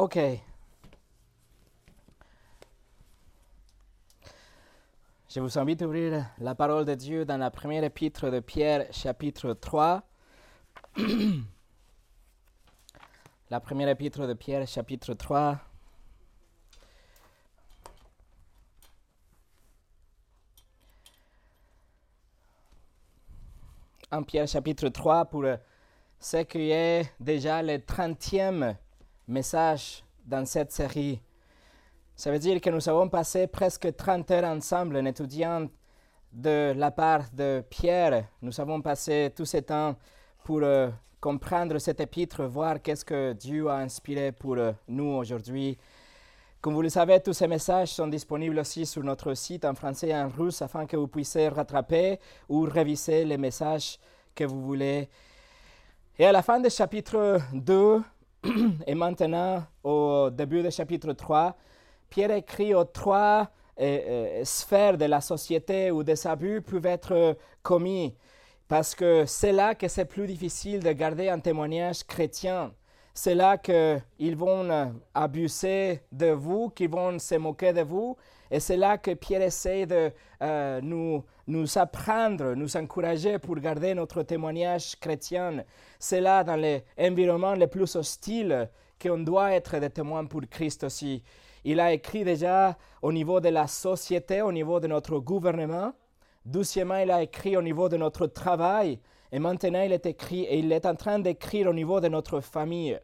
Ok. Je vous invite à ouvrir la parole de Dieu dans la première épître de Pierre, chapitre 3. la première épître de Pierre, chapitre 3. En Pierre chapitre 3 pour ce qui est déjà le 30e message dans cette série. Ça veut dire que nous avons passé presque 30 heures ensemble en étudiant de la part de Pierre. Nous avons passé tout ce temps pour euh, comprendre cet épître, voir qu'est-ce que Dieu a inspiré pour euh, nous aujourd'hui. Comme vous le savez, tous ces messages sont disponibles aussi sur notre site en français et en russe afin que vous puissiez rattraper ou réviser les messages que vous voulez. Et à la fin du chapitre 2 et maintenant au début du chapitre 3, Pierre écrit aux trois euh, euh, sphères de la société où des abus peuvent être commis, parce que c'est là que c'est plus difficile de garder un témoignage chrétien. C'est là qu'ils vont abuser de vous, qu'ils vont se moquer de vous. Et c'est là que Pierre essaie de euh, nous, nous apprendre, nous encourager pour garder notre témoignage chrétien. C'est là, dans les environnements les plus hostiles, qu'on doit être des témoins pour Christ aussi. Il a écrit déjà au niveau de la société, au niveau de notre gouvernement. Doucement, il a écrit au niveau de notre travail. Et maintenant, il est écrit et il est en train d'écrire au niveau de notre famille.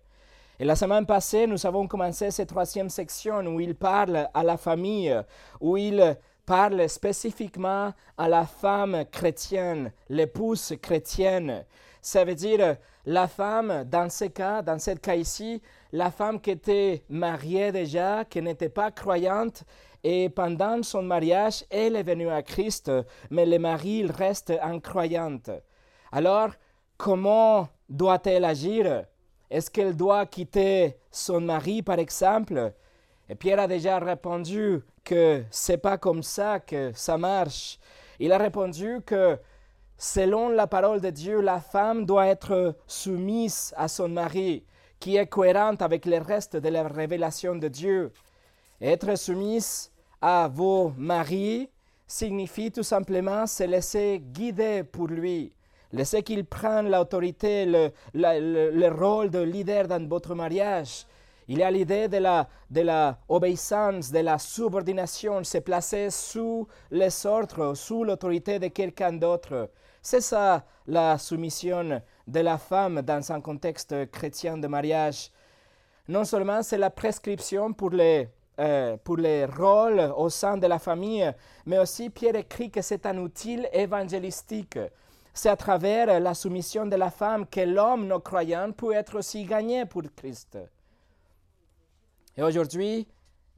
Et la semaine passée, nous avons commencé cette troisième section où il parle à la famille, où il parle spécifiquement à la femme chrétienne, l'épouse chrétienne. Ça veut dire la femme, dans ce cas, dans ce cas ici, la femme qui était mariée déjà, qui n'était pas croyante, et pendant son mariage, elle est venue à Christ, mais le mari il reste incroyante. Alors, comment doit-elle agir? Est-ce qu'elle doit quitter son mari, par exemple? Et Pierre a déjà répondu que c'est pas comme ça que ça marche. Il a répondu que selon la parole de Dieu, la femme doit être soumise à son mari qui est cohérente avec le reste de la révélation de Dieu. Être soumise à vos maris signifie tout simplement se laisser guider pour lui, laisser qu'il prenne l'autorité, le, le, rôle de leader dans votre mariage. Il y a l'idée de la, de la obéissance, de la subordination, se placer sous les ordres, sous l'autorité de quelqu'un d'autre. C'est ça la soumission de la femme dans un contexte chrétien de mariage. Non seulement c'est la prescription pour les, euh, pour les rôles au sein de la famille, mais aussi Pierre écrit que c'est un outil évangélistique. C'est à travers la soumission de la femme que l'homme non croyant peut être aussi gagné pour Christ. Et aujourd'hui,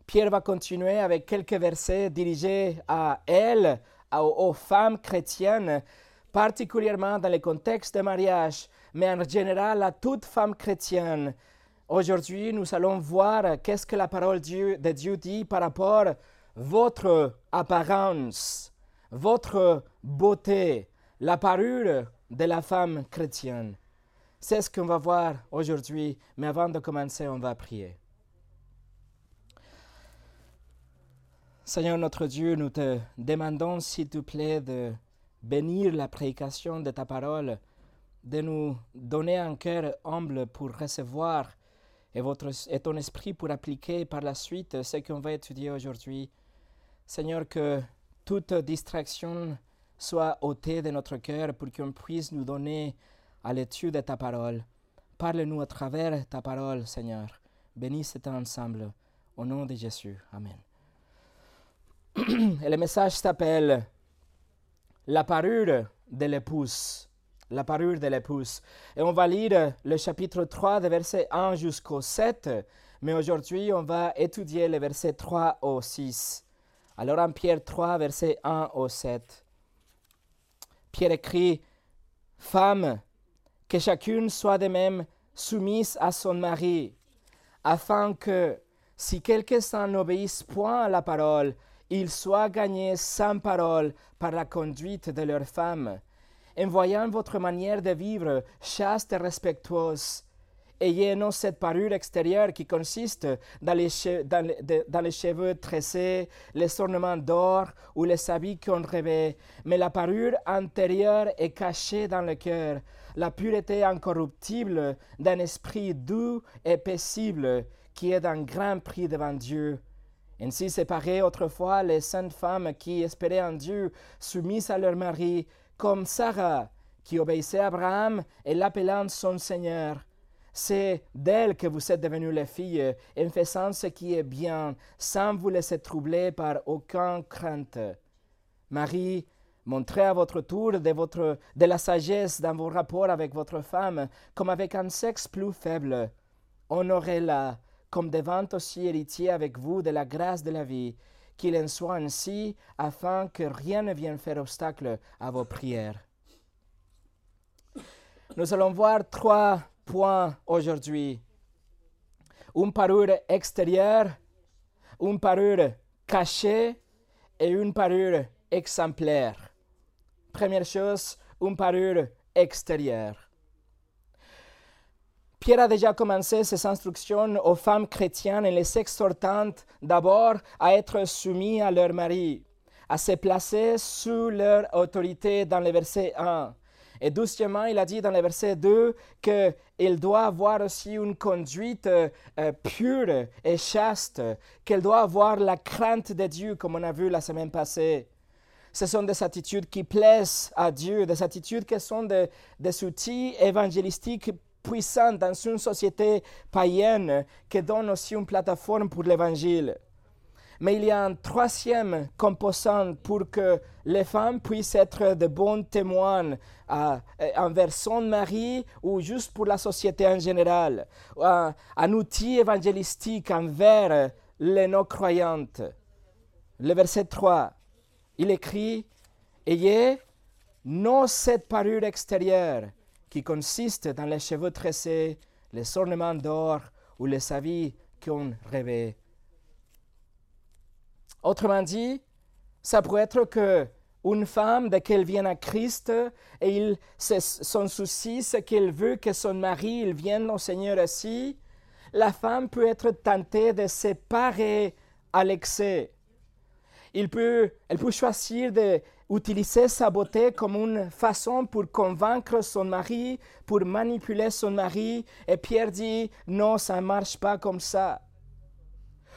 Pierre va continuer avec quelques versets dirigés à elle, aux femmes chrétiennes, particulièrement dans le contexte de mariage, mais en général à toute femme chrétienne. Aujourd'hui, nous allons voir qu'est-ce que la parole de Dieu dit par rapport à votre apparence, votre beauté, la parure de la femme chrétienne. C'est ce qu'on va voir aujourd'hui, mais avant de commencer, on va prier. Seigneur notre Dieu, nous te demandons, s'il te plaît, de bénir la prédication de ta parole, de nous donner un cœur humble pour recevoir et, ton esprit pour appliquer par la suite ce qu'on va étudier aujourd'hui. Seigneur, que toute distraction soit ôtée de notre cœur pour qu'on puisse nous donner à l'étude de ta parole. Parle-nous à travers ta parole, Seigneur. Bénis cet ensemble. Au nom de Jésus. Amen. Et le message s'appelle la parure de l'épouse. La parure de l'épouse. Et on va lire le chapitre 3, de verset 1 jusqu'au 7. Mais aujourd'hui, on va étudier les versets 3 au 6. Alors en Pierre 3, verset 1 au 7. Pierre écrit Femme, que chacune soit de même soumise à son mari, afin que, si quelqu'un n'obéisse point à la parole, ils soient gagnés sans parole par la conduite de leurs femmes, en voyant votre manière de vivre chaste et respectueuse. ayez non cette parure extérieure qui consiste dans les, dans cheveux tressés, les ornements d'or ou les habits qu'on rêvait, mais la parure intérieure est cachée dans le cœur, la pureté incorruptible d'un esprit doux et paisible qui est d'un grand prix devant Dieu. Ainsi séparaient autrefois les saintes femmes qui espéraient en Dieu, soumises à leur mari, comme Sarah, qui obéissait à Abraham et l'appelant son Seigneur. C'est d'elle que vous êtes devenues les filles, en faisant ce qui est bien, sans vous laisser troubler par aucune crainte. Marie, montrez à votre tour de, votre, de la sagesse dans vos rapports avec votre femme, comme avec un sexe plus faible. Honorez-la comme devant aussi héritier avec vous de la grâce de la vie, qu'il en soit ainsi, afin que rien ne vienne faire obstacle à vos prières. Nous allons voir trois points aujourd'hui. Une parure extérieure, une parure cachée et une parure exemplaire. Première chose, une parure extérieure. Pierre a déjà commencé ses instructions aux femmes chrétiennes et les exhortant d'abord à être soumis à leur mari, à se placer sous leur autorité dans le verset 1. Et doucement, il a dit dans le verset 2 qu'il doit avoir aussi une conduite euh, pure et chaste, qu'elle doit avoir la crainte de Dieu, comme on a vu la semaine passée. Ce sont des attitudes qui plaisent à Dieu, des attitudes qui sont des outils évangélistiques puissante dans une société païenne qui donne aussi une plateforme pour l'évangile. Mais il y a un troisième composant pour que les femmes puissent être de bons témoins euh, envers son mari ou juste pour la société en général. Un, un outil évangélistique envers les non-croyantes. Le verset 3, il écrit Ayez non cette parure extérieure qui consiste dans les cheveux tressés, les ornements d'or ou les habits qu'on rêvait. Autrement dit, ça pourrait être que une femme, dès qu'elle vient à Christ, et il, son souci, c'est qu'elle veut que son mari il vienne au Seigneur aussi, la femme peut être tentée de séparer à l'excès. Peut, elle peut choisir de utiliser sa beauté comme une façon pour convaincre son mari, pour manipuler son mari. Et Pierre dit, non, ça ne marche pas comme ça.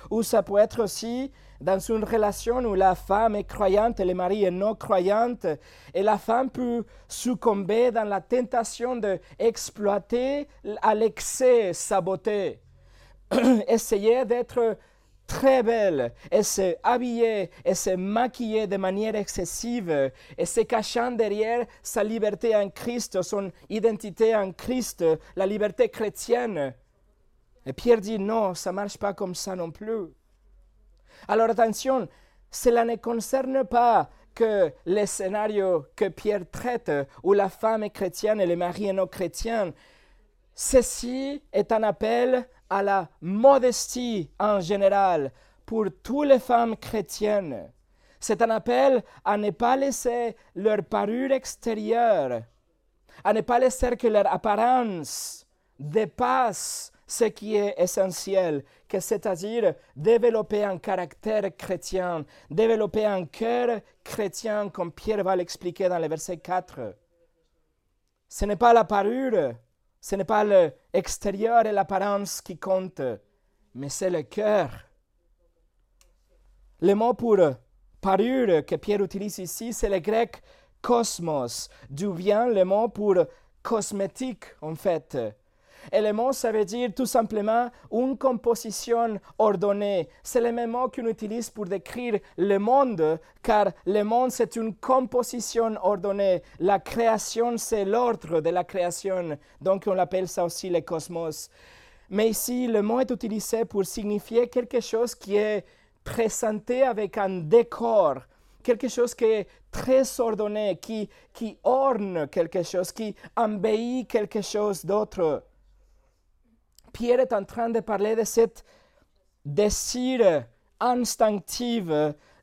Ou ça peut être aussi dans une relation où la femme est croyante et le mari est non croyante, et la femme peut succomber dans la tentation d'exploiter à l'excès sa beauté. Essayer d'être très belle et se habiller et se maquiller de manière excessive et se cachant derrière sa liberté en Christ, son identité en Christ, la liberté chrétienne. Et Pierre dit non, ça ne marche pas comme ça non plus. Alors attention, cela ne concerne pas que les scénarios que Pierre traite, où la femme est chrétienne et le mari est non chrétien, ceci est un appel à la modestie en général pour toutes les femmes chrétiennes. C'est un appel à ne pas laisser leur parure extérieure, à ne pas laisser que leur apparence dépasse ce qui est essentiel, c'est-à-dire développer un caractère chrétien, développer un cœur chrétien, comme Pierre va l'expliquer dans le verset 4. Ce n'est pas la parure, ce n'est pas l'extérieur et l'apparence qui comptent, mais c'est le cœur. Le mot pour parure que Pierre utilise ici, c'est le grec cosmos, d'où vient le mot pour cosmétique en fait. Élément, ça veut dire tout simplement une composition ordonnée. C'est le même mot qu'on utilise pour décrire le monde, car le monde, c'est une composition ordonnée. La création, c'est l'ordre de la création. Donc, on appelle ça aussi le cosmos. Mais ici, le mot est utilisé pour signifier quelque chose qui est présenté avec un décor, quelque chose qui est très ordonné, qui, qui orne quelque chose, qui embellit quelque chose d'autre. Pierre est en train de parler de cette désir instinctif,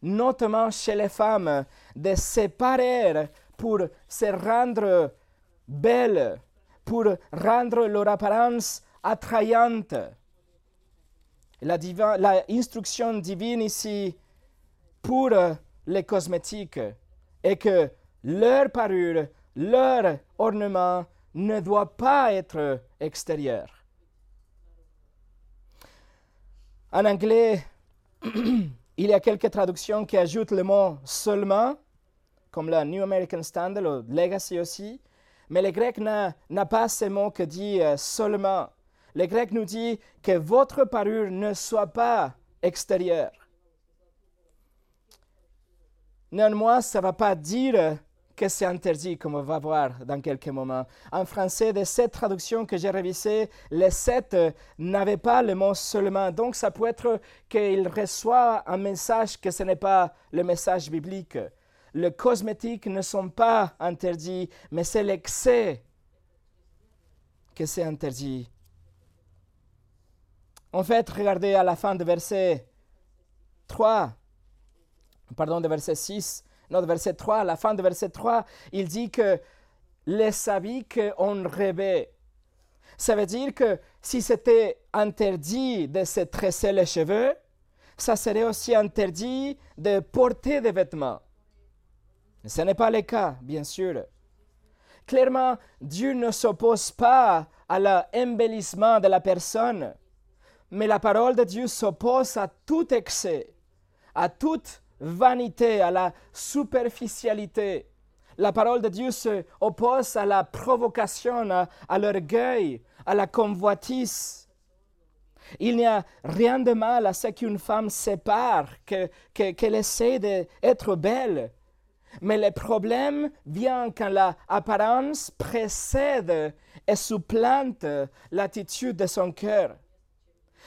notamment chez les femmes, de séparer pour se rendre belles, pour rendre leur apparence attrayante. La, divine ici pour les cosmétiques est que leur parure, leur ornement ne doit pas être extérieur. En anglais, il y a quelques traductions qui ajoutent le mot seulement, comme la New American Standard ou Legacy aussi, mais le grec n'a pas ce mot que dit euh, seulement. Le grec nous dit que votre parure ne soit pas extérieure. Néanmoins, ça ne va pas dire que c'est interdit, comme on va voir dans quelques moments. En français, de cette traduction que j'ai révisée, les sept n'avaient pas le mot seulement. Donc, ça peut être qu'il reçoit un message que ce n'est pas le message biblique. Les cosmétiques ne sont pas interdits, mais c'est l'excès que c'est interdit. En fait, regardez à la fin de verset 3, pardon, de verset 6, non, verset 3, à la fin de verset 3, il dit que les habits ont rêvé. Ça veut dire que si c'était interdit de se tresser les cheveux, ça serait aussi interdit de porter des vêtements. Ce n'est pas le cas, bien sûr. Clairement, Dieu ne s'oppose pas à l'embellissement de la personne, mais la parole de Dieu s'oppose à tout excès, à toute vanité, à la superficialité. La parole de Dieu se oppose à la provocation, à, l'orgueil, à la convoitise. Il n'y a rien de mal à ce qu'une femme sépare, qu'elle essaie d'être belle. Mais le problème vient quand l'apparence précède et supplante l'attitude de son cœur.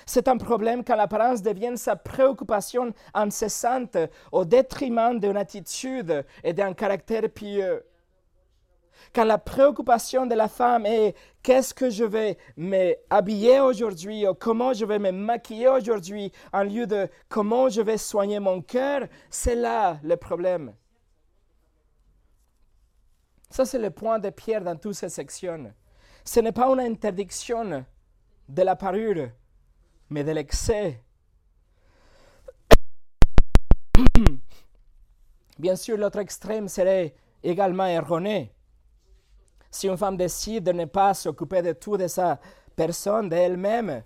C'est un problème quand l'apparence devient sa préoccupation incessante au détriment d'une attitude et d'un caractère pieux. Quand la préoccupation de la femme est qu'est-ce que je vais m'habiller aujourd'hui ou comment je vais me maquiller aujourd'hui en lieu de comment je vais soigner mon cœur, c'est là le problème. Ça, c'est le point de pierre dans toutes ces sections. Ce n'est pas une interdiction de la parure, mais de l'excès. Bien sûr, l'autre extrême serait également erroné. Si une femme décide de ne pas s'occuper de tout de sa personne, d'elle-même,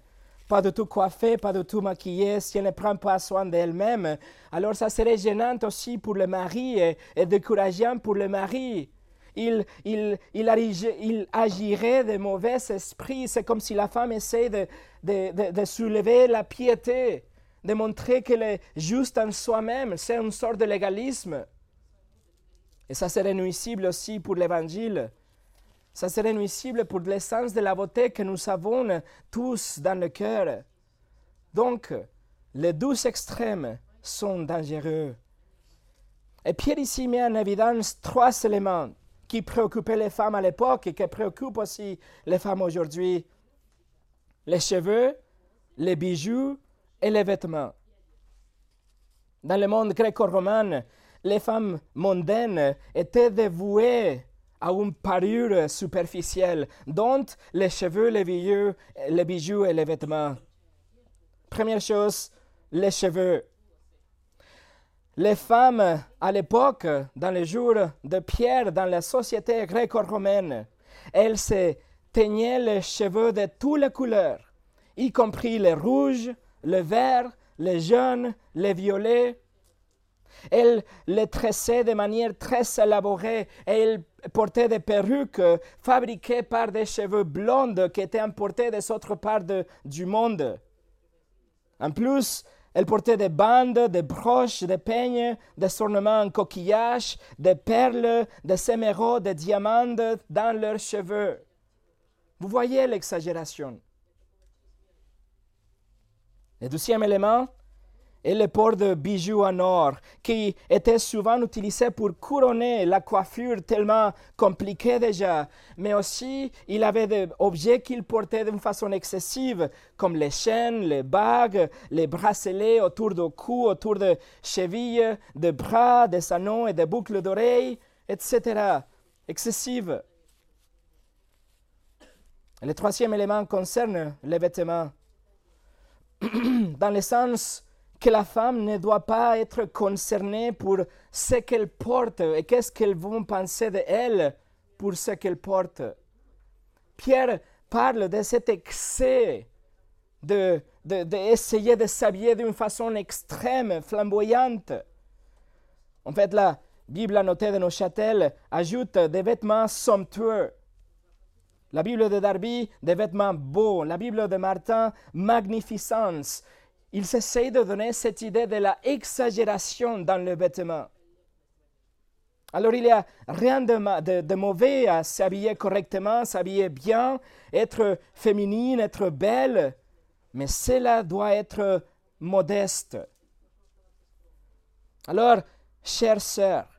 pas de tout coiffer, pas de tout maquiller, si elle ne prend pas soin d'elle-même, alors ça serait gênant aussi pour le mari et, et décourageant pour le mari il, il, il, agirait de mauvais esprits. C'est comme si la femme essaie de, de, soulever la piété, de montrer qu'elle est juste en soi-même. C'est une sorte de légalisme. Et ça serait nuisible aussi pour l'évangile. Ça serait nuisible pour l'essence de la beauté que nous avons tous dans le cœur. Donc, les deux extrêmes sont dangereux. Et Pierre ici met en évidence trois éléments qui préoccupait les femmes à l'époque et qui préoccupe aussi les femmes aujourd'hui. Les cheveux, les bijoux et les vêtements. Dans le monde gréco-romain, les femmes mondaines étaient dévouées à une parure superficielle, dont les cheveux, les bijoux, les bijoux et les vêtements. Première chose, les cheveux. Les femmes à l'époque, dans les jours de Pierre, dans la société gréco-romaine, elles se teignaient les cheveux de toutes les couleurs, y compris les rouges, les verts, les jaunes, les violets. Elles les tressaient de manière très élaborée et elles portaient des perruques fabriquées par des cheveux blondes qui étaient importés des autres parts du monde. En plus, elle portait des bandes, des broches, des peignes, des ornements en coquillage, des perles, des émeraudes, des diamants dans leurs cheveux. Vous voyez l'exagération. Le deuxième élément, et le port de bijoux en or, qui était souvent utilisé pour couronner la coiffure tellement compliquée déjà, mais aussi il avait des objets qu'il portait d'une façon excessive, comme les chaînes, les bagues, les bracelets autour du cou, autour des chevilles, des bras, des anneaux et des boucles d'oreilles, etc. Excessive. Le troisième élément concerne les vêtements, dans le sens que la femme ne doit pas être concernée pour ce qu'elle porte et qu'est-ce qu'elles vont penser d'elle pour ce qu'elle porte. Pierre parle de cet excès de, d'essayer de, s'habiller d'une façon extrême, flamboyante. En fait, la Bible annotée de Neuchâtel ajoute des vêtements somptueux. La Bible de Darby, des vêtements beaux. La Bible de Martin, magnificence. Ils essayent de donner cette idée de la exagération dans le vêtement. Alors il n'y a rien de, de, mauvais à s'habiller correctement, s'habiller bien, être féminine, être belle, mais cela doit être modeste. Alors, chères sœurs,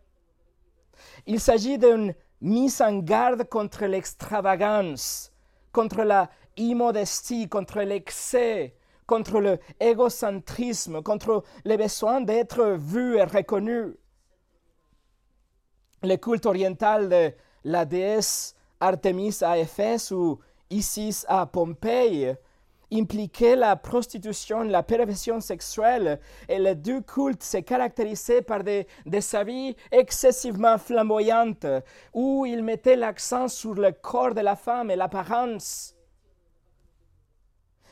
il s'agit d'une mise en garde contre l'extravagance, contre la immodestie, contre l'excès, contre le égocentrisme, contre le besoin d'être vu et reconnu. Le culte oriental de la déesse Artemis à Éphèse ou Isis à Pompéi impliquait la prostitution, la perversion sexuelle, et les deux cultes se caractérisaient par des, des excessivement flamboyantes, où ils mettaient l'accent sur le corps de la femme et l'apparence.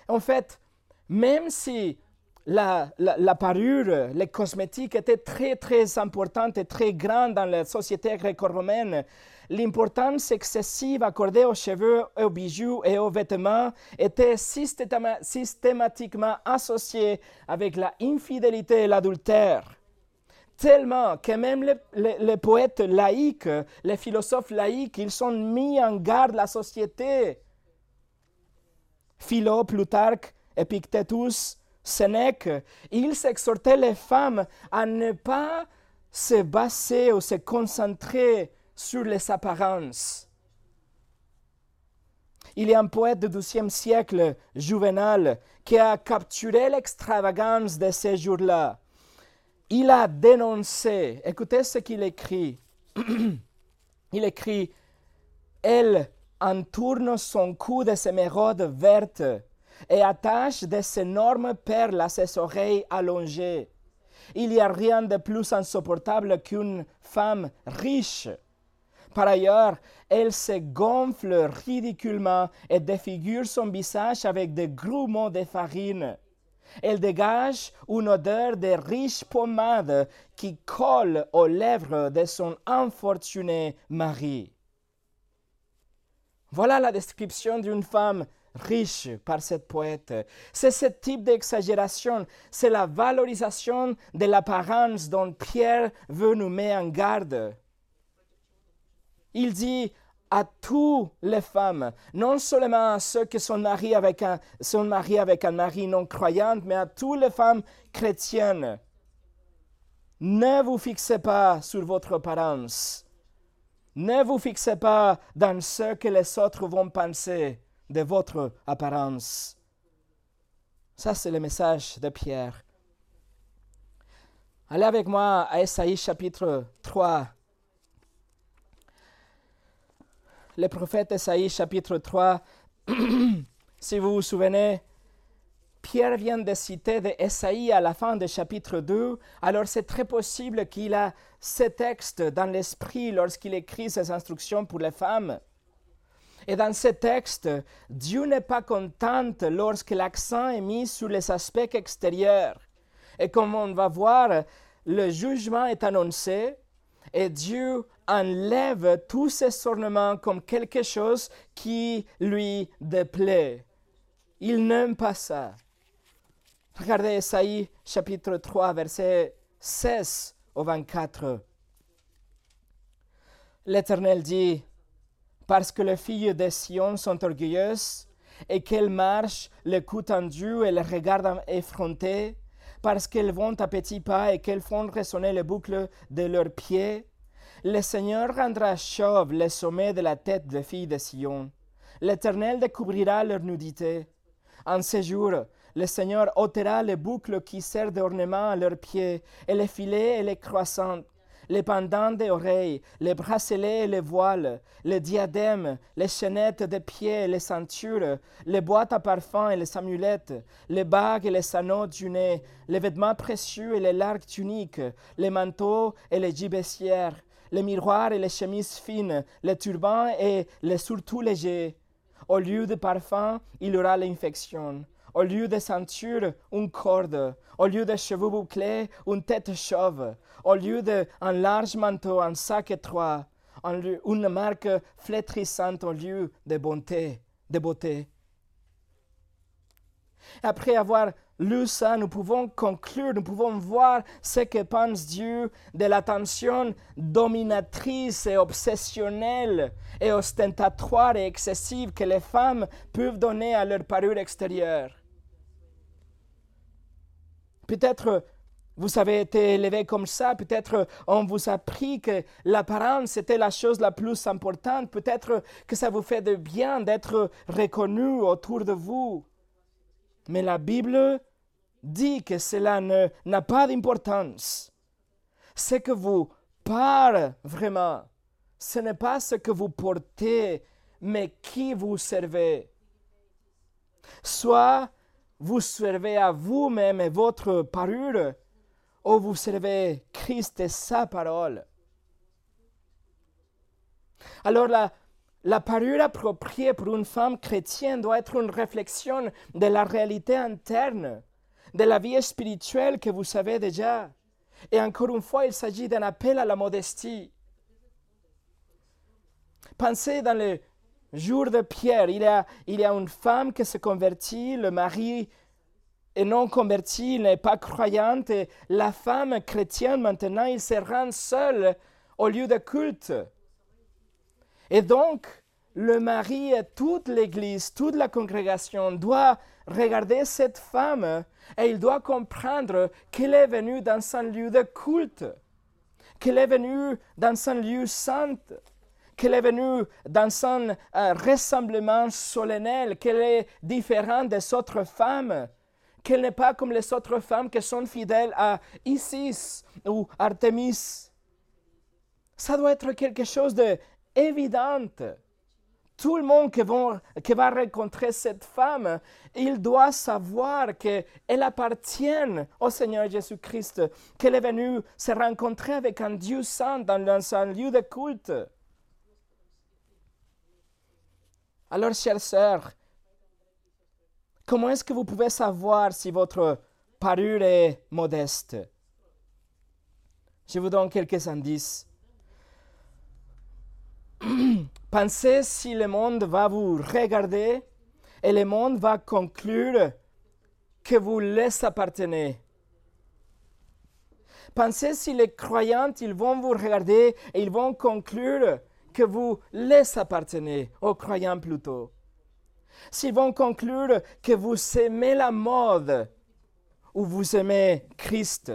En fait, même si la, la, parure, les cosmétiques étaient très très importantes et très grandes dans la société gréco-romaine, l'importance excessive accordée aux cheveux, aux bijoux et aux vêtements était systématiquement associée avec la infidélité et l'adultère. Tellement que même les, poètes laïcs, les philosophes laïcs, ils sont mis en garde la société. Philo, Plutarque, Epictetus, Sénèque, ils exhortaient les femmes à ne pas se baser ou se concentrer sur les apparences. Il y a un poète du XIIe siècle, Juvenal, qui a capturé l'extravagance de ces jours-là. Il a dénoncé, écoutez ce qu'il écrit. Il écrit Elle entourne son cou de s'émeraudes vertes et attache des énormes perles à ses oreilles allongées. Il n'y a rien de plus insupportable qu'une femme riche. Par ailleurs, elle se gonfle ridiculement et défigure son visage avec des grumons de farine. Elle dégage une odeur de riche pommade qui colle aux lèvres de son infortuné mari. Voilà la description d'une femme riche par cette poète. C'est ce type d'exagération, c'est la valorisation de l'apparence dont Pierre veut nous mettre en garde. Il dit à toutes les femmes, non seulement à ceux qui sont mariés avec un, avec un mari non croyant, mais à toutes les femmes chrétiennes. Ne vous fixez pas sur votre apparence. Ne vous fixez pas dans ce que les autres vont penser de votre apparence. Ça, c'est le message de Pierre. Allez avec moi à Esaïe chapitre 3. Le prophète Esaïe chapitre 3, si vous vous souvenez, Pierre vient de citer de Esaïe à la fin du chapitre 2, alors c'est très possible qu'il a ce texte dans l'esprit lorsqu'il écrit ses instructions pour les femmes. Et dans ce texte, Dieu n'est pas content lorsque l'accent est mis sur les aspects extérieurs. Et comme on va voir, le jugement est annoncé et Dieu enlève tous ces ornements comme quelque chose qui lui déplaît. Il n'aime pas ça. Regardez Esaïe chapitre 3, verset 16 au 24. L'Éternel dit, parce que les filles de Sion sont orgueilleuses et qu'elles marchent le cou tendu et le regard effronté, parce qu'elles vont à petits pas et qu'elles font résonner les boucles de leurs pieds, le Seigneur rendra chauve le sommet de la tête des filles de Sion. L'Éternel découvrira leur nudité. En ce jour, le Seigneur ôtera les boucles qui servent d'ornement à leurs pieds, et les filets et les croissants, les pendants des oreilles, les bracelets et les voiles, les diadèmes, les chaînettes des pieds, les ceintures, les boîtes à parfum et les amulettes, les bagues et les anneaux du nez, les vêtements précieux et les larges tuniques, les manteaux et les gibecières, les miroirs et les chemises fines, les turbans et les surtout légers. Au lieu de parfum, il y aura l'infection. Au lieu de ceinture, une corde. Au lieu de cheveux bouclés, une tête chauve. Au lieu d'un large manteau, un sac étroit. Une marque flétrissante au lieu de bonté, de beauté. Après avoir lu ça, nous pouvons conclure, nous pouvons voir ce que pense Dieu de l'attention dominatrice et obsessionnelle et ostentatoire et excessive que les femmes peuvent donner à leur parure extérieure. Peut-être vous avez été élevé comme ça, peut-être on vous a appris que l'apparence était la chose la plus importante, peut-être que ça vous fait de bien d'être reconnu autour de vous. Mais la Bible dit que cela n'a pas d'importance. Ce que vous parle vraiment, ce n'est pas ce que vous portez, mais qui vous servez. Soit vous servez à vous-même et votre parure, ou vous servez Christ et sa parole. Alors la, la parure appropriée pour une femme chrétienne doit être une réflexion de la réalité interne, de la vie spirituelle que vous savez déjà. Et encore une fois, il s'agit d'un appel à la modestie. Pensez dans le jour de Pierre, il y a, une femme qui se convertit, le mari est non converti, il n'est pas croyante, et la femme chrétienne maintenant, il se rend seule au lieu de culte. Et donc, le mari et toute l'Église, toute la congrégation doit regarder cette femme et il doit comprendre qu'elle est venue dans un lieu de culte, qu'elle est venue dans un lieu saint, qu'elle est venue dans un euh, rassemblement solennel, qu'elle est différente des autres femmes, qu'elle n'est pas comme les autres femmes qui sont fidèles à Isis ou Artemis. Ça doit être quelque chose d'évident. Tout le monde qui va, rencontrer cette femme, il doit savoir qu'elle appartient au Seigneur Jésus-Christ, qu'elle est venue se rencontrer avec un Dieu saint dans un lieu de culte. Alors, chères sœurs, comment est-ce que vous pouvez savoir si votre parure est modeste? Je vous donne quelques indices. Pensez si le monde va vous regarder et le monde va conclure que vous laissez appartenez. Pensez si les croyants, ils vont vous regarder et ils vont conclure que vous laissez appartenez, aux croyants plutôt. S'ils vont conclure que vous aimez la mode ou vous aimez Christ.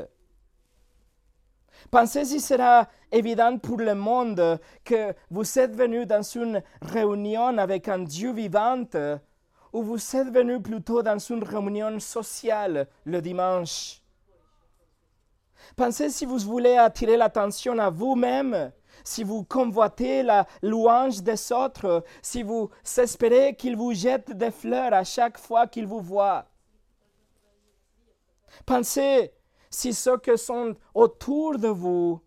Pensez si sera évident pour le monde que vous êtes venu dans une réunion avec un Dieu vivant ou vous êtes venu plutôt dans une réunion sociale le dimanche. Pensez si vous voulez attirer l'attention à vous-même si vous convoitez la louange des autres, si vous espérez qu'ils vous jettent des fleurs à chaque fois qu'ils vous voient. Pensez si ceux qui sont autour de vous,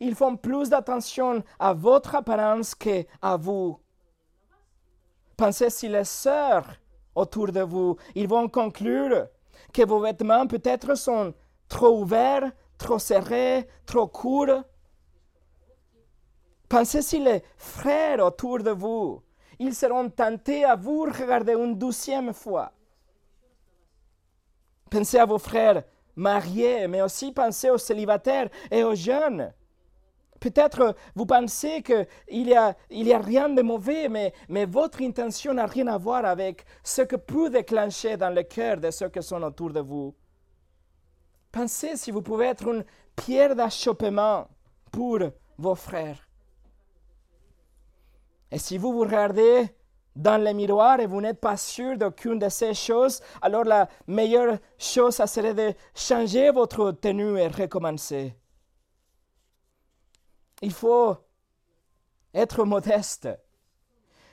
ils font plus d'attention à votre apparence qu'à vous. Pensez si les sœurs autour de vous, ils vont conclure que vos vêtements peut-être sont trop ouverts, trop serrés, trop courts, Pensez si les frères autour de vous, ils seront tentés à vous regarder une douzième fois. Pensez à vos frères mariés, mais aussi pensez aux célibataires et aux jeunes. Peut-être vous pensez qu'il n'y a, il a rien de mauvais, mais, mais votre intention n'a rien à voir avec ce que peut déclencher dans le cœur de ceux qui sont autour de vous. Pensez si vous pouvez être une pierre d'achoppement pour vos frères. Et si vous vous regardez dans le miroir et vous n'êtes pas sûr d'aucune de ces choses, alors la meilleure chose, ça serait de changer votre tenue et recommencer. Il faut être modeste.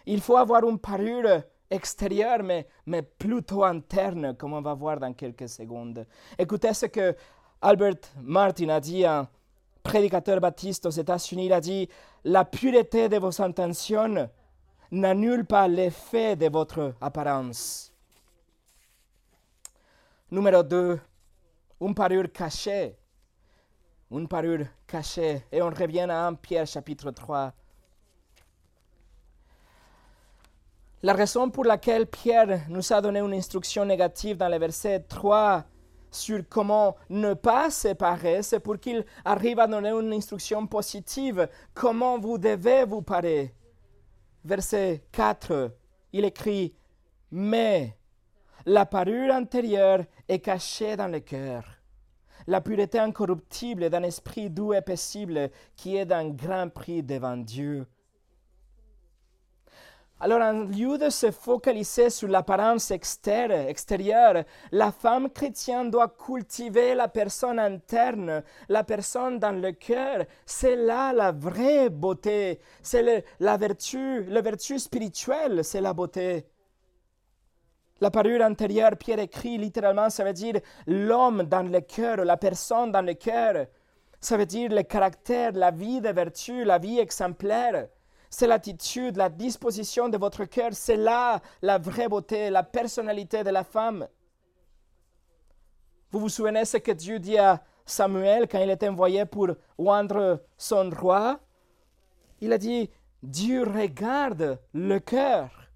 Il faut avoir une parure extérieure, mais, mais plutôt interne, comme on va voir dans quelques secondes. Écoutez ce que Albert Martin a dit, un prédicateur baptiste aux États-Unis. Il a dit La pureté de vos intentions n'annule pas l'effet de votre apparence. Numéro 2, une parure cachée. Une parure cachée. Et on revient à 1 Pierre chapitre 3. La raison pour laquelle Pierre nous a donné une instruction négative dans le verset 3 sur comment ne pas séparer, c'est pour qu'il arrive à donner une instruction positive, comment vous devez vous parer? Verset 4, il écrit, Mais la parure intérieure est cachée dans le cœur. La pureté incorruptible d'un esprit doux et paisible qui est d'un grand prix devant Dieu. Alors, en lieu de se focaliser sur l'apparence extérieure, la femme chrétienne doit cultiver la personne interne, la personne dans le cœur. C'est là la vraie beauté. C'est la vertu, la vertu spirituelle, c'est la beauté. La parure intérieure, Pierre écrit littéralement, ça veut dire l'homme dans le cœur, la personne dans le cœur. Ça veut dire le caractère, la vie de vertu, la vie exemplaire. C'est l'attitude, la disposition de votre cœur. C'est là la vraie beauté, la personnalité de la femme. Vous vous souvenez ce que Dieu dit à Samuel quand il est envoyé pour oindre son roi? Il a dit, Dieu regarde le cœur.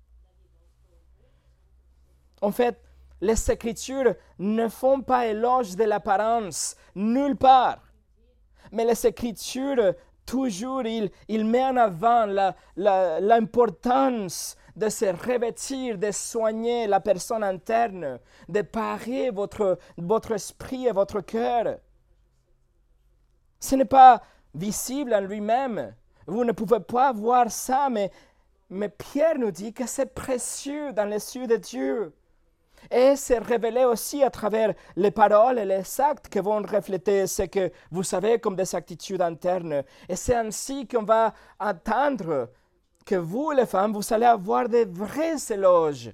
En fait, les Écritures ne font pas éloge de l'apparence, nulle part. Mais les Écritures toujours il, il met en avant l'importance de se revêtir, de soigner la personne interne, de parer votre, votre esprit et votre cœur. Ce n'est pas visible en lui-même. Vous ne pouvez pas voir ça, mais, mais Pierre nous dit que c'est précieux dans les yeux de Dieu et c'est révélé aussi à travers les paroles et les actes qui vont refléter ce que vous savez comme des attitudes internes. Et c'est ainsi qu'on va attendre que vous, les femmes, vous allez avoir des vrais éloges.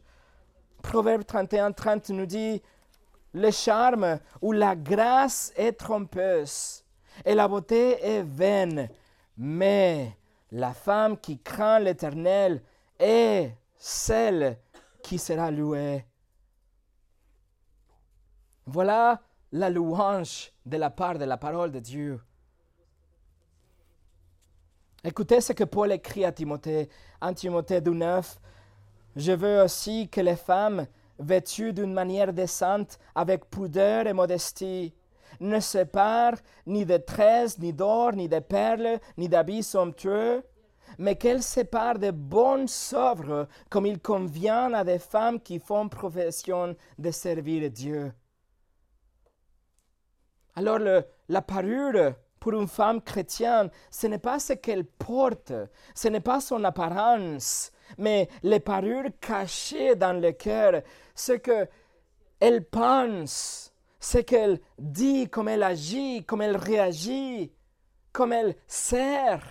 Proverbe 31, 30 nous dit Le charme ou la grâce est trompeuse et la beauté est vaine, mais la femme qui craint l'Éternel est celle qui sera louée. Voilà la louange de la part de la parole de Dieu. Écoutez ce que Paul écrit à Timothée, en Timothée 9. Je veux aussi que les femmes, vêtues d'une manière décente, avec pudeur et modestie, ne séparent ni de tresses, ni d'or, ni de perles, ni d'habits somptueux, mais qu'elles séparent de bonnes œuvres, comme il convient à des femmes qui font profession de servir Dieu. Alors la parure pour une femme chrétienne, ce n'est pas ce qu'elle porte, ce n'est pas son apparence, mais les parures cachées dans le cœur, ce qu'elle pense, ce qu'elle dit, comment elle agit, comment elle réagit, comment elle sert.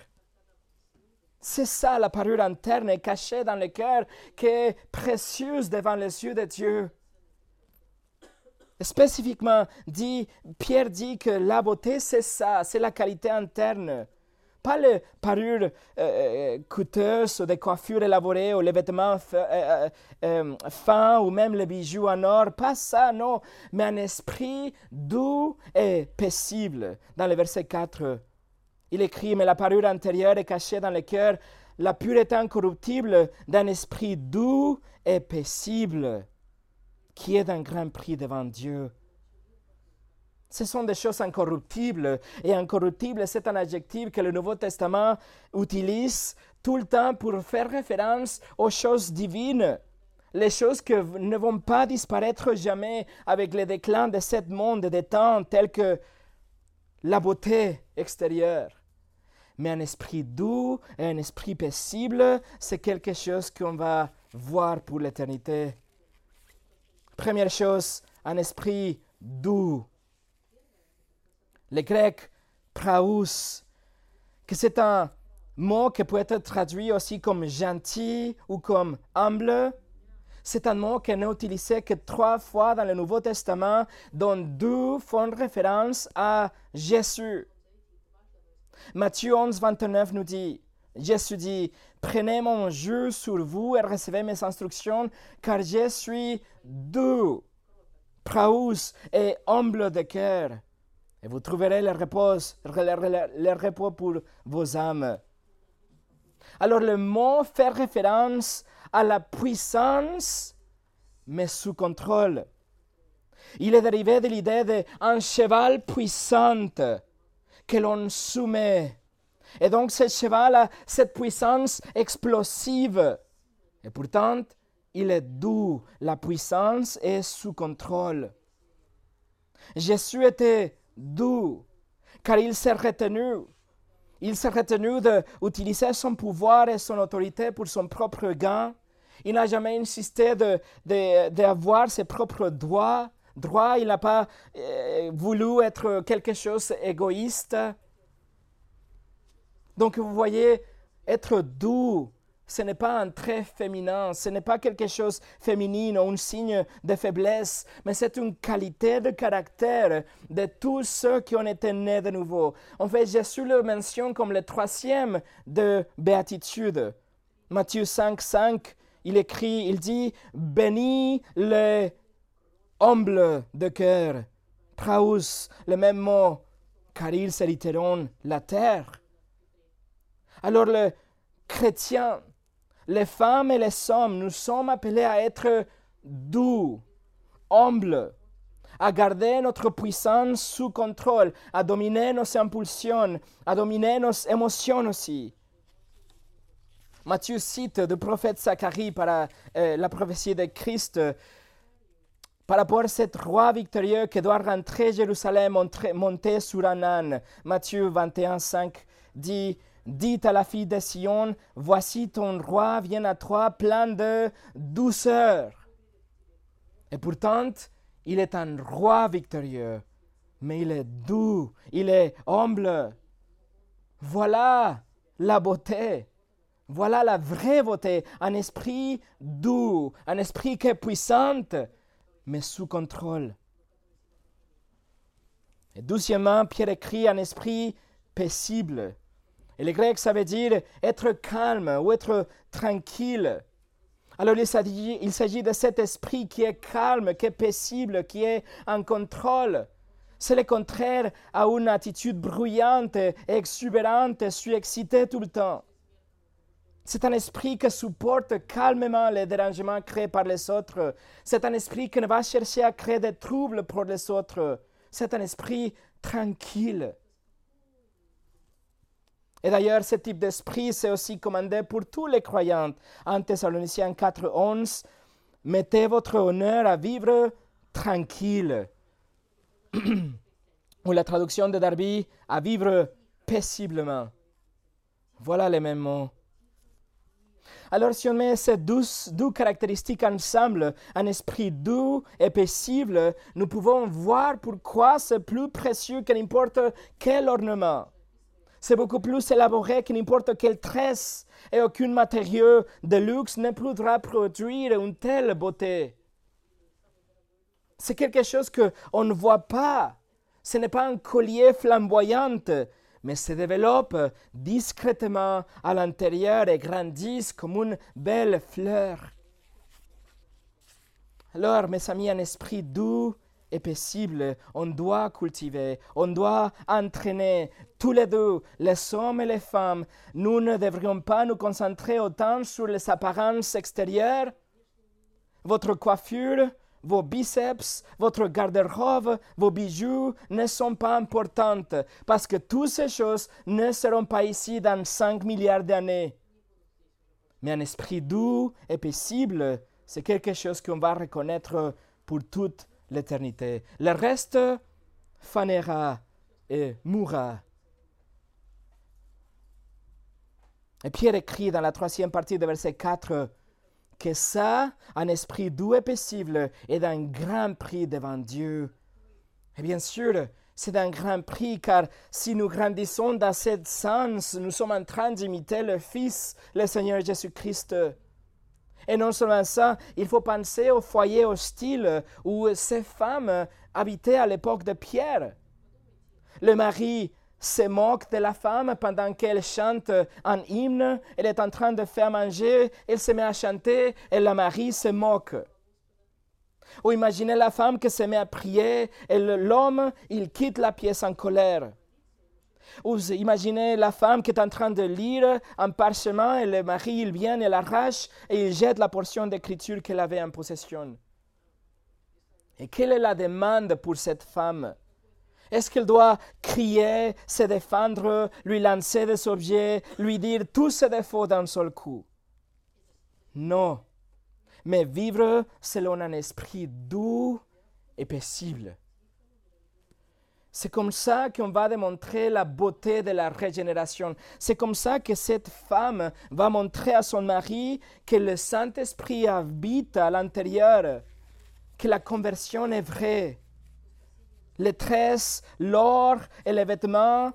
C'est ça la parure interne cachée dans le cœur qui est précieuse devant les yeux de Dieu. Spécifiquement, dit, Pierre dit que la beauté, c'est ça, c'est la qualité interne. Pas les parures euh, euh, coûteuses des coiffures élaborées ou les vêtements euh, fins ou même les bijoux en or. Pas ça, non. Mais un esprit doux et paisible. Dans le verset 4, il écrit Mais la parure intérieure est cachée dans le cœur, la pureté incorruptible d'un esprit doux et paisible qui est d'un grand prix devant Dieu. Ce sont des choses incorruptibles. Et incorruptible, c'est un adjectif que le Nouveau Testament utilise tout le temps pour faire référence aux choses divines. Les choses qui ne vont pas disparaître jamais avec le déclin de ce monde et des temps, tels que la beauté extérieure. Mais un esprit doux et un esprit paisible, c'est quelque chose qu'on va voir pour l'éternité. Première chose, un esprit doux. Le grec praus, que c'est un mot qui peut être traduit aussi comme gentil ou comme humble. C'est un mot qui n'est utilisé que trois fois dans le Nouveau Testament, dont deux font référence à Jésus. Matthieu 11, 29 nous dit, Jésus dit, Prenez mon jeu sur vous et recevez mes instructions, car je suis doux, praus et humble de cœur. Et vous trouverez le repos, le, repos pour vos âmes. Alors le mot fait référence à la puissance, mais sous contrôle. Il est dérivé de l'idée d'un cheval puissant que l'on soumet. Et donc ce cheval a cette puissance explosive. Et pourtant, il est doux. La puissance est sous contrôle. Jésus était doux, car il s'est retenu. Il s'est retenu d'utiliser son pouvoir et son autorité pour son propre gain. Il n'a jamais insisté d'avoir de, ses propres droits. droits. Il n'a pas euh, voulu être quelque chose d'égoïste. Donc vous voyez, être doux, ce n'est pas un trait féminin, ce n'est pas quelque chose féminin ou un signe de faiblesse, mais c'est une qualité de caractère de tous ceux qui ont été nés de nouveau. En fait, Jésus le mentionne comme le troisième de béatitude. Matthieu 5, 5, il écrit, il dit, bénis les humbles de cœur, praus, le même mot, car ils hériteront la terre. Alors le chrétien, les femmes et les hommes, nous sommes appelés à être doux, humbles, à garder notre puissance sous contrôle, à dominer nos impulsions, à dominer nos émotions aussi. Matthieu cite le prophète Zacharie par euh, la prophétie de Christ par rapport à cet roi victorieux qui doit rentrer Jérusalem, monter sur un âne. Matthieu 21, 5 dit Dites à la fille de Sion, voici ton roi vient à toi plein de douceur. Et pourtant, il est un roi victorieux, mais il est doux, il est humble. Voilà la beauté. Voilà la vraie beauté, un esprit doux, un esprit qui est puissant, mais sous contrôle. Et doucement, Pierre écrit un esprit paisible, et le grec, ça veut dire être calme ou être tranquille. Alors il s'agit de cet esprit qui est calme, qui est paisible, qui est en contrôle. C'est le contraire à une attitude bruyante, exubérante, surexcitée tout le temps. C'est un esprit qui supporte calmement les dérangements créés par les autres. C'est un esprit qui ne va chercher à créer des troubles pour les autres. C'est un esprit tranquille. Et d'ailleurs, ce type d'esprit, c'est aussi commandé pour tous les croyants. En Thessaloniciens 4, 11, mettez votre honneur à vivre tranquille. Ou la traduction de Darby, à vivre paisiblement. Voilà les mêmes mots. Alors si on met ces douze, douze caractéristiques ensemble, un esprit doux et paisible, nous pouvons voir pourquoi c'est plus précieux que n'importe quel ornement. C'est beaucoup plus élaboré que n'importe quelle tresse et aucun matériau de luxe ne pourra produire une telle beauté. C'est quelque chose qu'on ne voit pas. Ce n'est pas un collier flamboyant, mais se développe discrètement à l'intérieur et grandit comme une belle fleur. Alors, mes amis, un esprit doux est paisible, on doit cultiver, on doit entraîner tous les deux, les hommes et les femmes. Nous ne devrions pas nous concentrer autant sur les apparences extérieures. Votre coiffure, vos biceps, votre garde-robe, vos bijoux ne sont pas importantes parce que toutes ces choses ne seront pas ici dans 5 milliards d'années. Mais un esprit doux et paisible, c'est quelque chose qu'on va reconnaître pour toute l'éternité. Le reste fanera et mourra. Et Pierre écrit dans la troisième partie de verset 4 que ça, un esprit doux et paisible, est d'un grand prix devant Dieu. Et bien sûr, c'est un grand prix, car si nous grandissons dans ce sens, nous sommes en train d'imiter le Fils, le Seigneur Jésus-Christ. Et non seulement ça, il faut penser au foyer hostile où ces femmes habitaient à l'époque de Pierre. Le mari se moque de la femme pendant qu'elle chante un hymne, elle est en train de faire manger, elle se met à chanter et le mari se moque. Ou imaginez la femme qui se met à prier et l'homme, il quitte la pièce en colère. Ou imaginez la femme qui est en train de lire un parchemin et le mari, il vient et l'arrache et il jette la portion d'écriture qu'elle avait en possession. Et quelle est la demande pour cette femme? Est-ce qu'elle doit crier, se défendre, lui lancer des objets, lui dire tous ses défauts d'un seul coup? Non mais vivre selon un esprit doux et paisible. C'est comme ça qu'on va démontrer la beauté de la régénération. C'est comme ça que cette femme va montrer à son mari que le Saint-Esprit habite à l'intérieur, que la conversion est vraie. Les tresses, l'or et les vêtements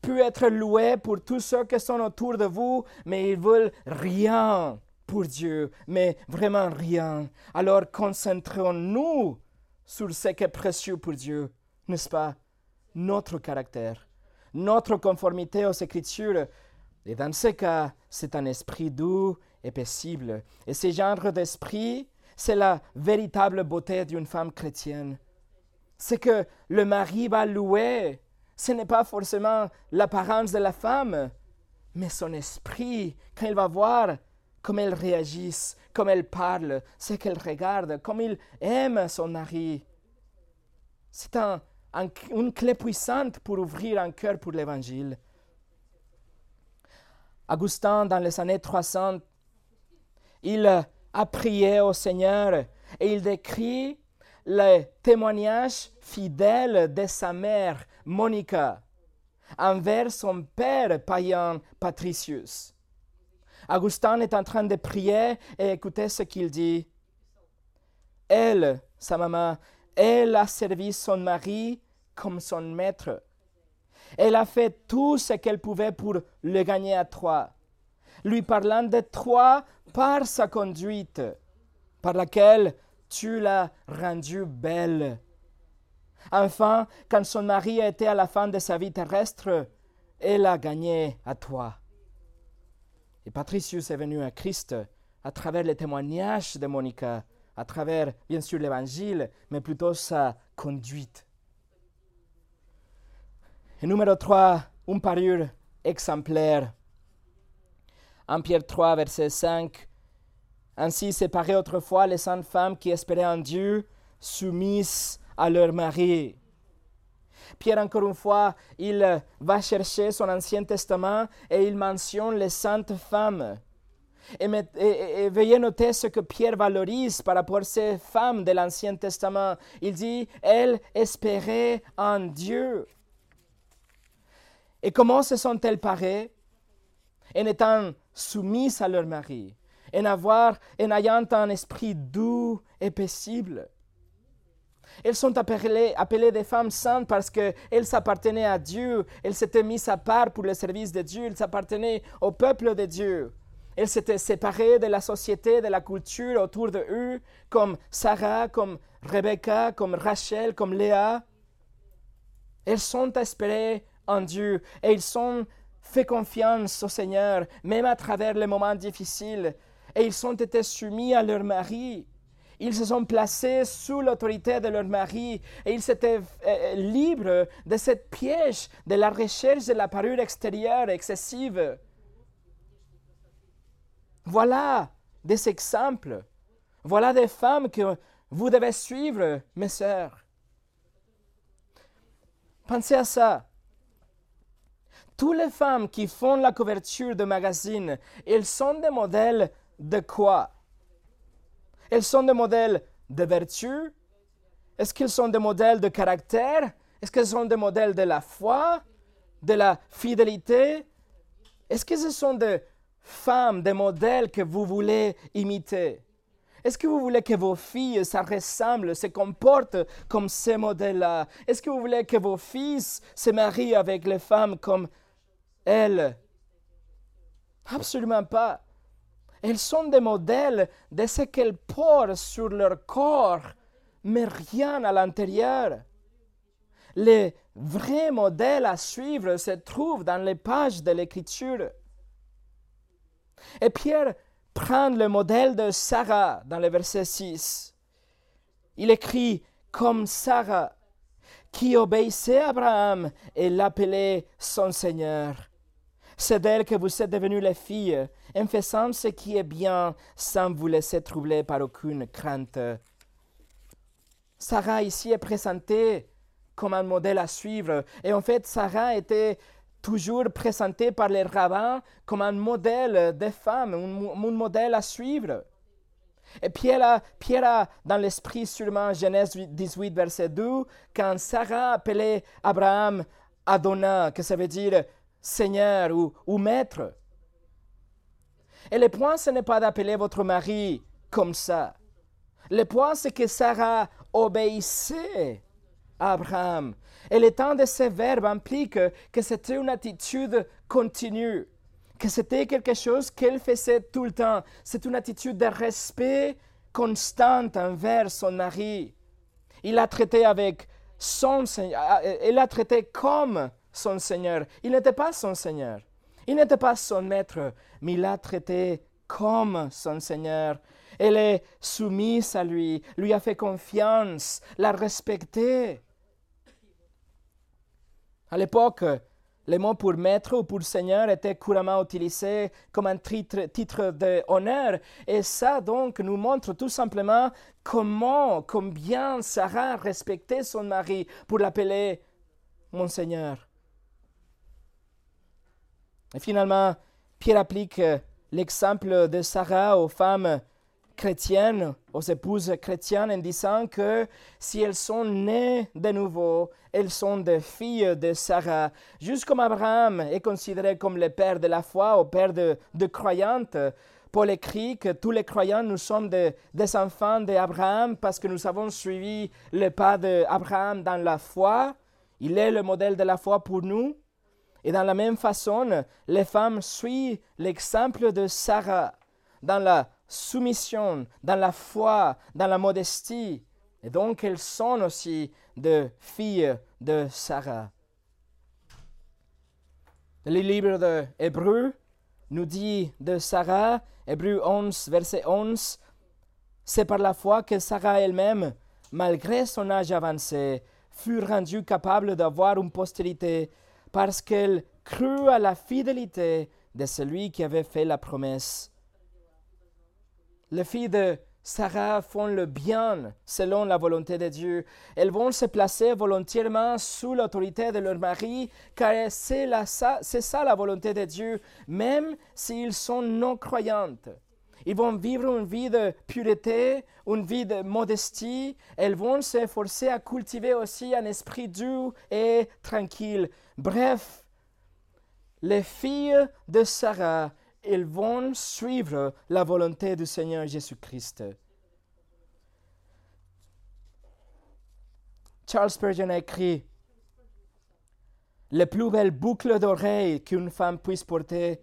peuvent être loués pour tous ceux qui sont autour de vous, mais ils veulent rien pour Dieu, mais vraiment rien. Alors concentrons-nous sur ce qui est précieux pour Dieu, n'est-ce pas? Notre caractère, notre conformité aux Écritures. Et dans ce cas, c'est un esprit doux et paisible. Et ce genre d'esprit, c'est la véritable beauté d'une femme chrétienne. C'est que le mari va louer. Ce n'est pas forcément l'apparence de la femme, mais son esprit, quand il va voir comme elle réagisse, comme elle parle, ce qu'elle regarde, comme il aime son mari. C'est un, une clé puissante pour ouvrir un cœur pour l'Évangile. Augustin, dans les années 300, il a prié au Seigneur et il décrit le témoignage fidèle de sa mère, Monica, envers son père païen Patricius. Augustin est en train de prier et écoutez ce qu'il dit. Elle, sa maman, elle a servi son mari comme son maître. Elle a fait tout ce qu'elle pouvait pour le gagner à toi, lui parlant de toi par sa conduite, par laquelle tu l'as rendue belle. Enfin, quand son mari était à la fin de sa vie terrestre, elle a gagné à toi. Et Patricius est venu à Christ à travers les témoignages de Monica, à travers bien sûr l'évangile, mais plutôt sa conduite. Et numéro 3, une parure exemplaire. En Pierre 3, verset 5, Ainsi séparaient autrefois les saintes femmes qui espéraient en Dieu, soumises à leur mari. Pierre, encore une fois, il va chercher son Ancien Testament et il mentionne les saintes femmes. Et, veuillez noter ce que Pierre valorise par rapport à ces femmes de l'Ancien Testament. Il dit, elles espéraient en Dieu. Et comment se sont-elles parées? En étant soumises à leur mari, en, avoir, en ayant un esprit doux et paisible. Elles sont appelées, appelées des femmes saintes parce qu'elles s'appartenaient à Dieu, elles s'étaient mises à part pour le service de Dieu, elles s'appartenaient au peuple de Dieu. Elles s'étaient séparées de la société, de la culture autour de eux, comme Sarah, comme Rebecca, comme Rachel, comme Léa. Elles sont espérées en Dieu et ils ont fait confiance au Seigneur, même à travers les moments difficiles. Et ils ont été soumis à leur mari. Ils se sont placés sous l'autorité de leur mari et ils étaient euh, libres de cette piège de la recherche de la parure extérieure excessive. Voilà des exemples. Voilà des femmes que vous devez suivre, mes sœurs. Pensez à ça. Toutes les femmes qui font la couverture de magazines, elles sont des modèles de quoi? Elles sont des modèles de vertu? Est-ce qu'elles sont des modèles de caractère? Est-ce qu'elles sont des modèles de la foi, de la fidélité? Est-ce que ce sont des femmes, des modèles que vous voulez imiter? Est-ce que vous voulez que vos filles, ça ressemble, se comportent comme ces modèles-là? Est-ce que vous voulez que vos fils se marient avec les femmes comme elles? Absolument pas. Elles sont des modèles de ce qu'elles portent sur leur corps, mais rien à l'intérieur. Les vrais modèles à suivre se trouvent dans les pages de l'Écriture. Et Pierre prend le modèle de Sarah dans le verset 6. Il écrit comme Sarah, qui obéissait à Abraham et l'appelait son Seigneur. C'est d'elle que vous êtes devenues les filles, en faisant ce qui est bien, sans vous laisser troubler par aucune crainte. Sarah ici est présentée comme un modèle à suivre. Et en fait, Sarah était toujours présentée par les rabbins comme un modèle de femme, un, modèle à suivre. Et Pierre a, Pierre a dans l'esprit sûrement Genèse 18, verset 2, quand Sarah appelait Abraham Adonai, que ça veut dire Seigneur ou, Maître. Et le point, ce n'est pas d'appeler votre mari comme ça. Le point, c'est que Sarah obéissait à Abraham. Et le temps de ces verbes implique que c'était une attitude continue, que c'était quelque chose qu'elle faisait tout le temps. C'est une attitude de respect constant envers son mari. Il l'a traité avec son Seigneur, elle l'a traité comme son Seigneur. Il n'était pas son Seigneur. Il n'était pas son maître, mais il l'a traité comme son Seigneur. Elle est soumise à lui, lui a fait confiance, l'a respecté. À l'époque, les mots pour maître ou pour seigneur étaient couramment utilisés comme un titre, titre d'honneur. Et ça, donc, nous montre tout simplement comment, combien Sarah respectait son mari pour l'appeler mon seigneur. Et finalement, Pierre applique euh, l'exemple de Sarah aux femmes chrétiennes, aux épouses chrétiennes, en disant que si elles sont nées de nouveau, elles sont des filles de Sarah. Juste comme Abraham est considéré comme le père de la foi, ou père de, de croyantes, Paul écrit que tous les croyants, nous sommes des enfants d'Abraham parce que nous avons suivi le pas d'Abraham dans la foi. Il est le modèle de la foi pour nous. Et dans la même façon, les femmes suivent l'exemple de Sarah dans la soumission, dans la foi, dans la modestie. Et donc elles sont aussi des filles de Sarah. Le livre de Hébreu nous dit de Sarah, Hébreu 11, verset 11, c'est par la foi que Sarah elle-même, malgré son âge avancé, fut rendue capable d'avoir une postérité parce qu'elle crut à la fidélité de celui qui avait fait la promesse. Les filles de Sarah font le bien selon la volonté de Dieu. Elles vont se placer volontairement sous l'autorité de leur mari, car c'est ça la volonté de Dieu, même s'ils sont non croyantes. Ils vont vivre une vie de pureté, une vie de modestie. Elles vont s'efforcer à cultiver aussi un esprit doux et tranquille. Bref, les filles de Sarah, elles vont suivre la volonté du Seigneur Jésus-Christ. Charles Spurgeon a écrit Les plus belles boucles d'oreilles qu'une femme puisse porter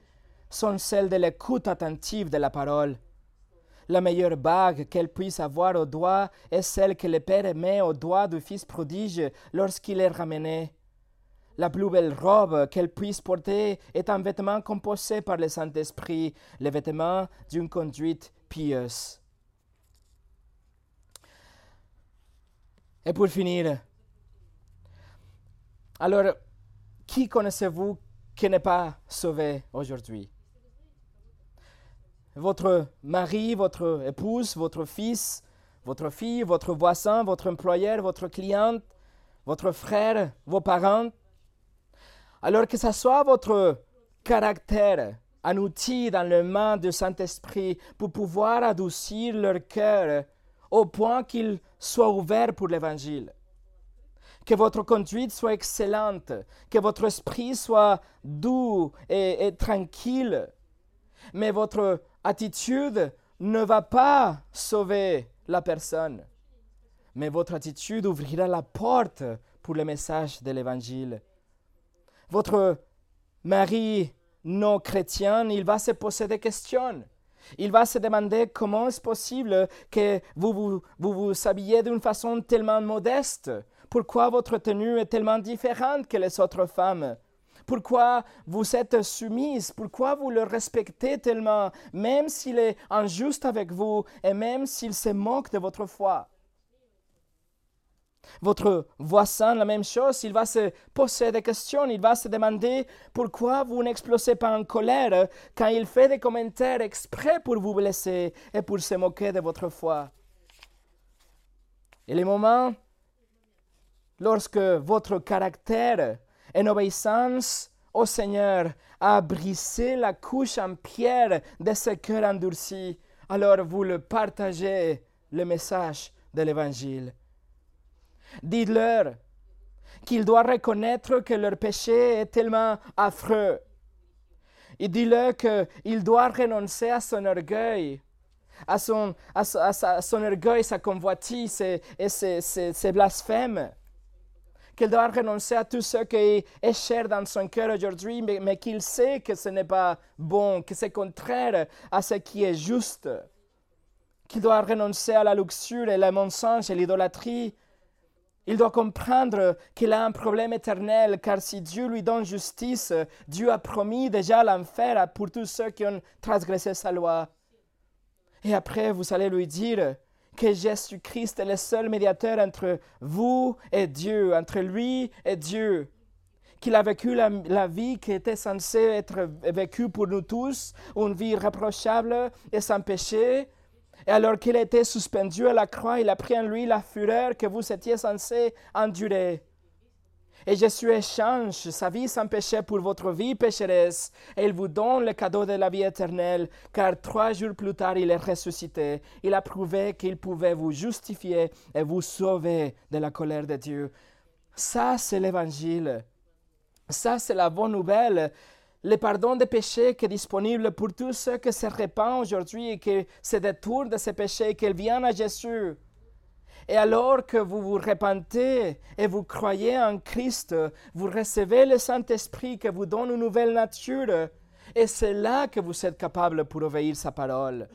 sont celles de l'écoute attentive de la parole. La meilleure bague qu'elle puisse avoir au doigt est celle que le Père met au doigt du Fils prodige lorsqu'il est ramené. La plus belle robe qu'elle puisse porter est un vêtement composé par le Saint-Esprit, le vêtement d'une conduite pieuse. Et pour finir, alors, qui connaissez-vous qui n'est pas sauvé aujourd'hui? Votre mari, votre épouse, votre fils, votre fille, votre voisin, votre employeur, votre cliente, votre frère, vos parents. Alors que ce soit votre caractère, un outil dans le main du Saint-Esprit pour pouvoir adoucir leur cœur au point qu'ils soient ouverts pour l'Évangile. Que votre conduite soit excellente, que votre esprit soit doux et, et tranquille, mais votre attitude ne va pas sauver la personne, mais votre attitude ouvrira la porte pour le message de l'Évangile. Votre mari non chrétien, il va se poser des questions. Il va se demander comment est-ce possible que vous vous, vous, vous habillez d'une façon tellement modeste. Pourquoi votre tenue est tellement différente que les autres femmes pourquoi vous êtes soumise, pourquoi vous le respectez tellement, même s'il est injuste avec vous et même s'il se moque de votre foi. Votre voisin, la même chose, il va se poser des questions, il va se demander pourquoi vous n'explosez pas en colère quand il fait des commentaires exprès pour vous blesser et pour se moquer de votre foi. Et les moments lorsque votre caractère en obéissance au Seigneur a brisé la couche en pierre de ce cœur endurci, alors vous le partagez le message de l'Évangile. Dites-leur qu'ils doivent reconnaître que leur péché est tellement affreux. Et dites-leur qu'ils doivent renoncer à son orgueil, à son, à, orgueil, sa convoitise et, ses blasphèmes qu'il doit renoncer à tout ce qui est cher dans son cœur aujourd'hui, mais, mais qu'il sait que ce n'est pas bon, que c'est contraire à ce qui est juste, qu'il doit renoncer à la luxure et le mensonge et l'idolâtrie. Il doit comprendre qu'il a un problème éternel, car si Dieu lui donne justice, Dieu a promis déjà l'enfer pour tous ceux qui ont transgressé sa loi. Et après, vous allez lui dire, que Jésus-Christ est le seul médiateur entre vous et Dieu, entre lui et Dieu. Qu'il a vécu la, vie qui était censée être vécue pour nous tous, une vie reprochable et sans péché. Et alors qu'il été suspendu à la croix, il a pris en lui la fureur que vous étiez censé endurer. Et Jésus échange sa vie sans péché pour votre vie pécheresse, et il vous donne le cadeau de la vie éternelle, car trois jours plus tard, il est ressuscité. Il a prouvé qu'il pouvait vous justifier et vous sauver de la colère de Dieu. Ça, c'est l'évangile. Ça, c'est la bonne nouvelle. Le pardon des péchés qui est disponible pour tous ceux qui se répandent aujourd'hui et qui se détournent de ces péchés, et qui viennent à Jésus. Et alors que vous vous repentez et vous croyez en Christ, vous recevez le Saint-Esprit qui vous donne une nouvelle nature. Et c'est là que vous êtes capable pour obéir sa parole.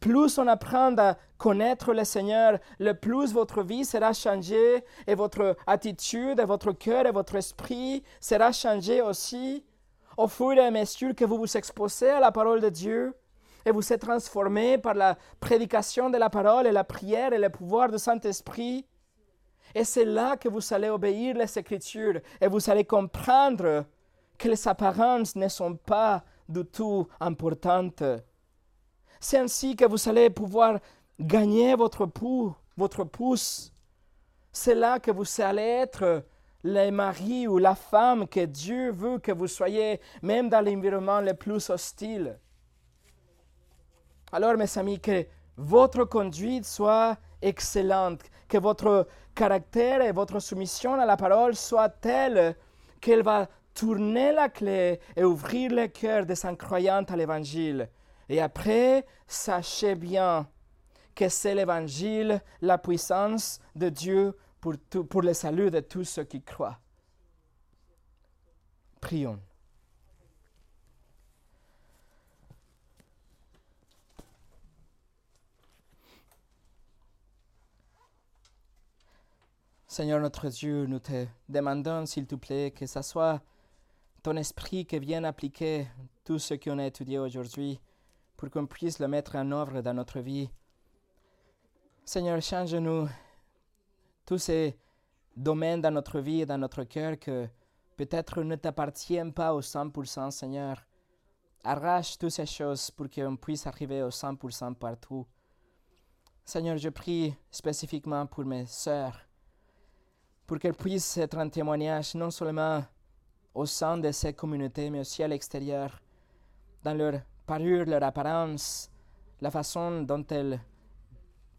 Plus on apprend à connaître le Seigneur, le plus votre vie sera changée et votre attitude, et votre cœur et votre esprit sera changé aussi au fur et à mesure que vous vous exposez à la parole de Dieu et vous êtes transformé par la prédication de la parole et la prière et le pouvoir du Saint-Esprit. Et c'est là que vous allez obéir les Écritures et vous allez comprendre que les apparences ne sont pas du tout importantes. C'est ainsi que vous allez pouvoir gagner votre votre pouce. C'est là que vous allez être le mari ou la femme que Dieu veut que vous soyez, même dans l'environnement le plus hostile. Alors, mes amis, que votre conduite soit excellente, que votre caractère et votre soumission à la parole soit telle qu'elle va tourner la clé et ouvrir le cœur des incroyants à l'Évangile. Et après, sachez bien que c'est l'Évangile, la puissance de Dieu pour, pour le salut de tous ceux qui croient. Prions. Seigneur notre Dieu, nous te demandons, s'il te plaît, que ce soit ton esprit qui vienne appliquer tout ce qu'on a étudié aujourd'hui pour qu'on puisse le mettre en œuvre dans notre vie. Seigneur, change-nous tous ces domaines dans notre vie et dans notre cœur que peut-être ne t'appartiennent pas au 100%, Seigneur. Arrache toutes ces choses pour qu'on puisse arriver au 100% partout. Seigneur, je prie spécifiquement pour mes sœurs pour qu'elles puissent être un témoignage non seulement au sein de ces communautés, mais aussi à l'extérieur, dans leur parure, leur apparence, la façon dont elles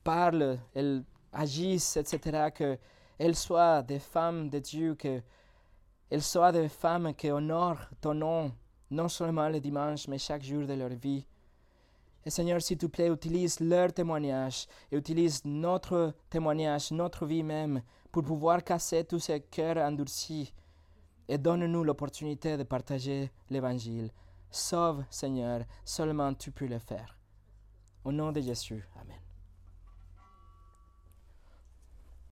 parlent, elles agissent, etc., qu'elles soient des femmes de Dieu, qu'elles soient des femmes qui honorent ton nom, non seulement le dimanche, mais chaque jour de leur vie. Et Seigneur, s'il te plaît, utilise leur témoignage et utilise notre témoignage, notre vie même, pour pouvoir casser tous ces cœurs endurcis. Et donne-nous l'opportunité de partager l'Évangile. Sauve, Seigneur, seulement tu peux le faire. Au nom de Jésus. Amen.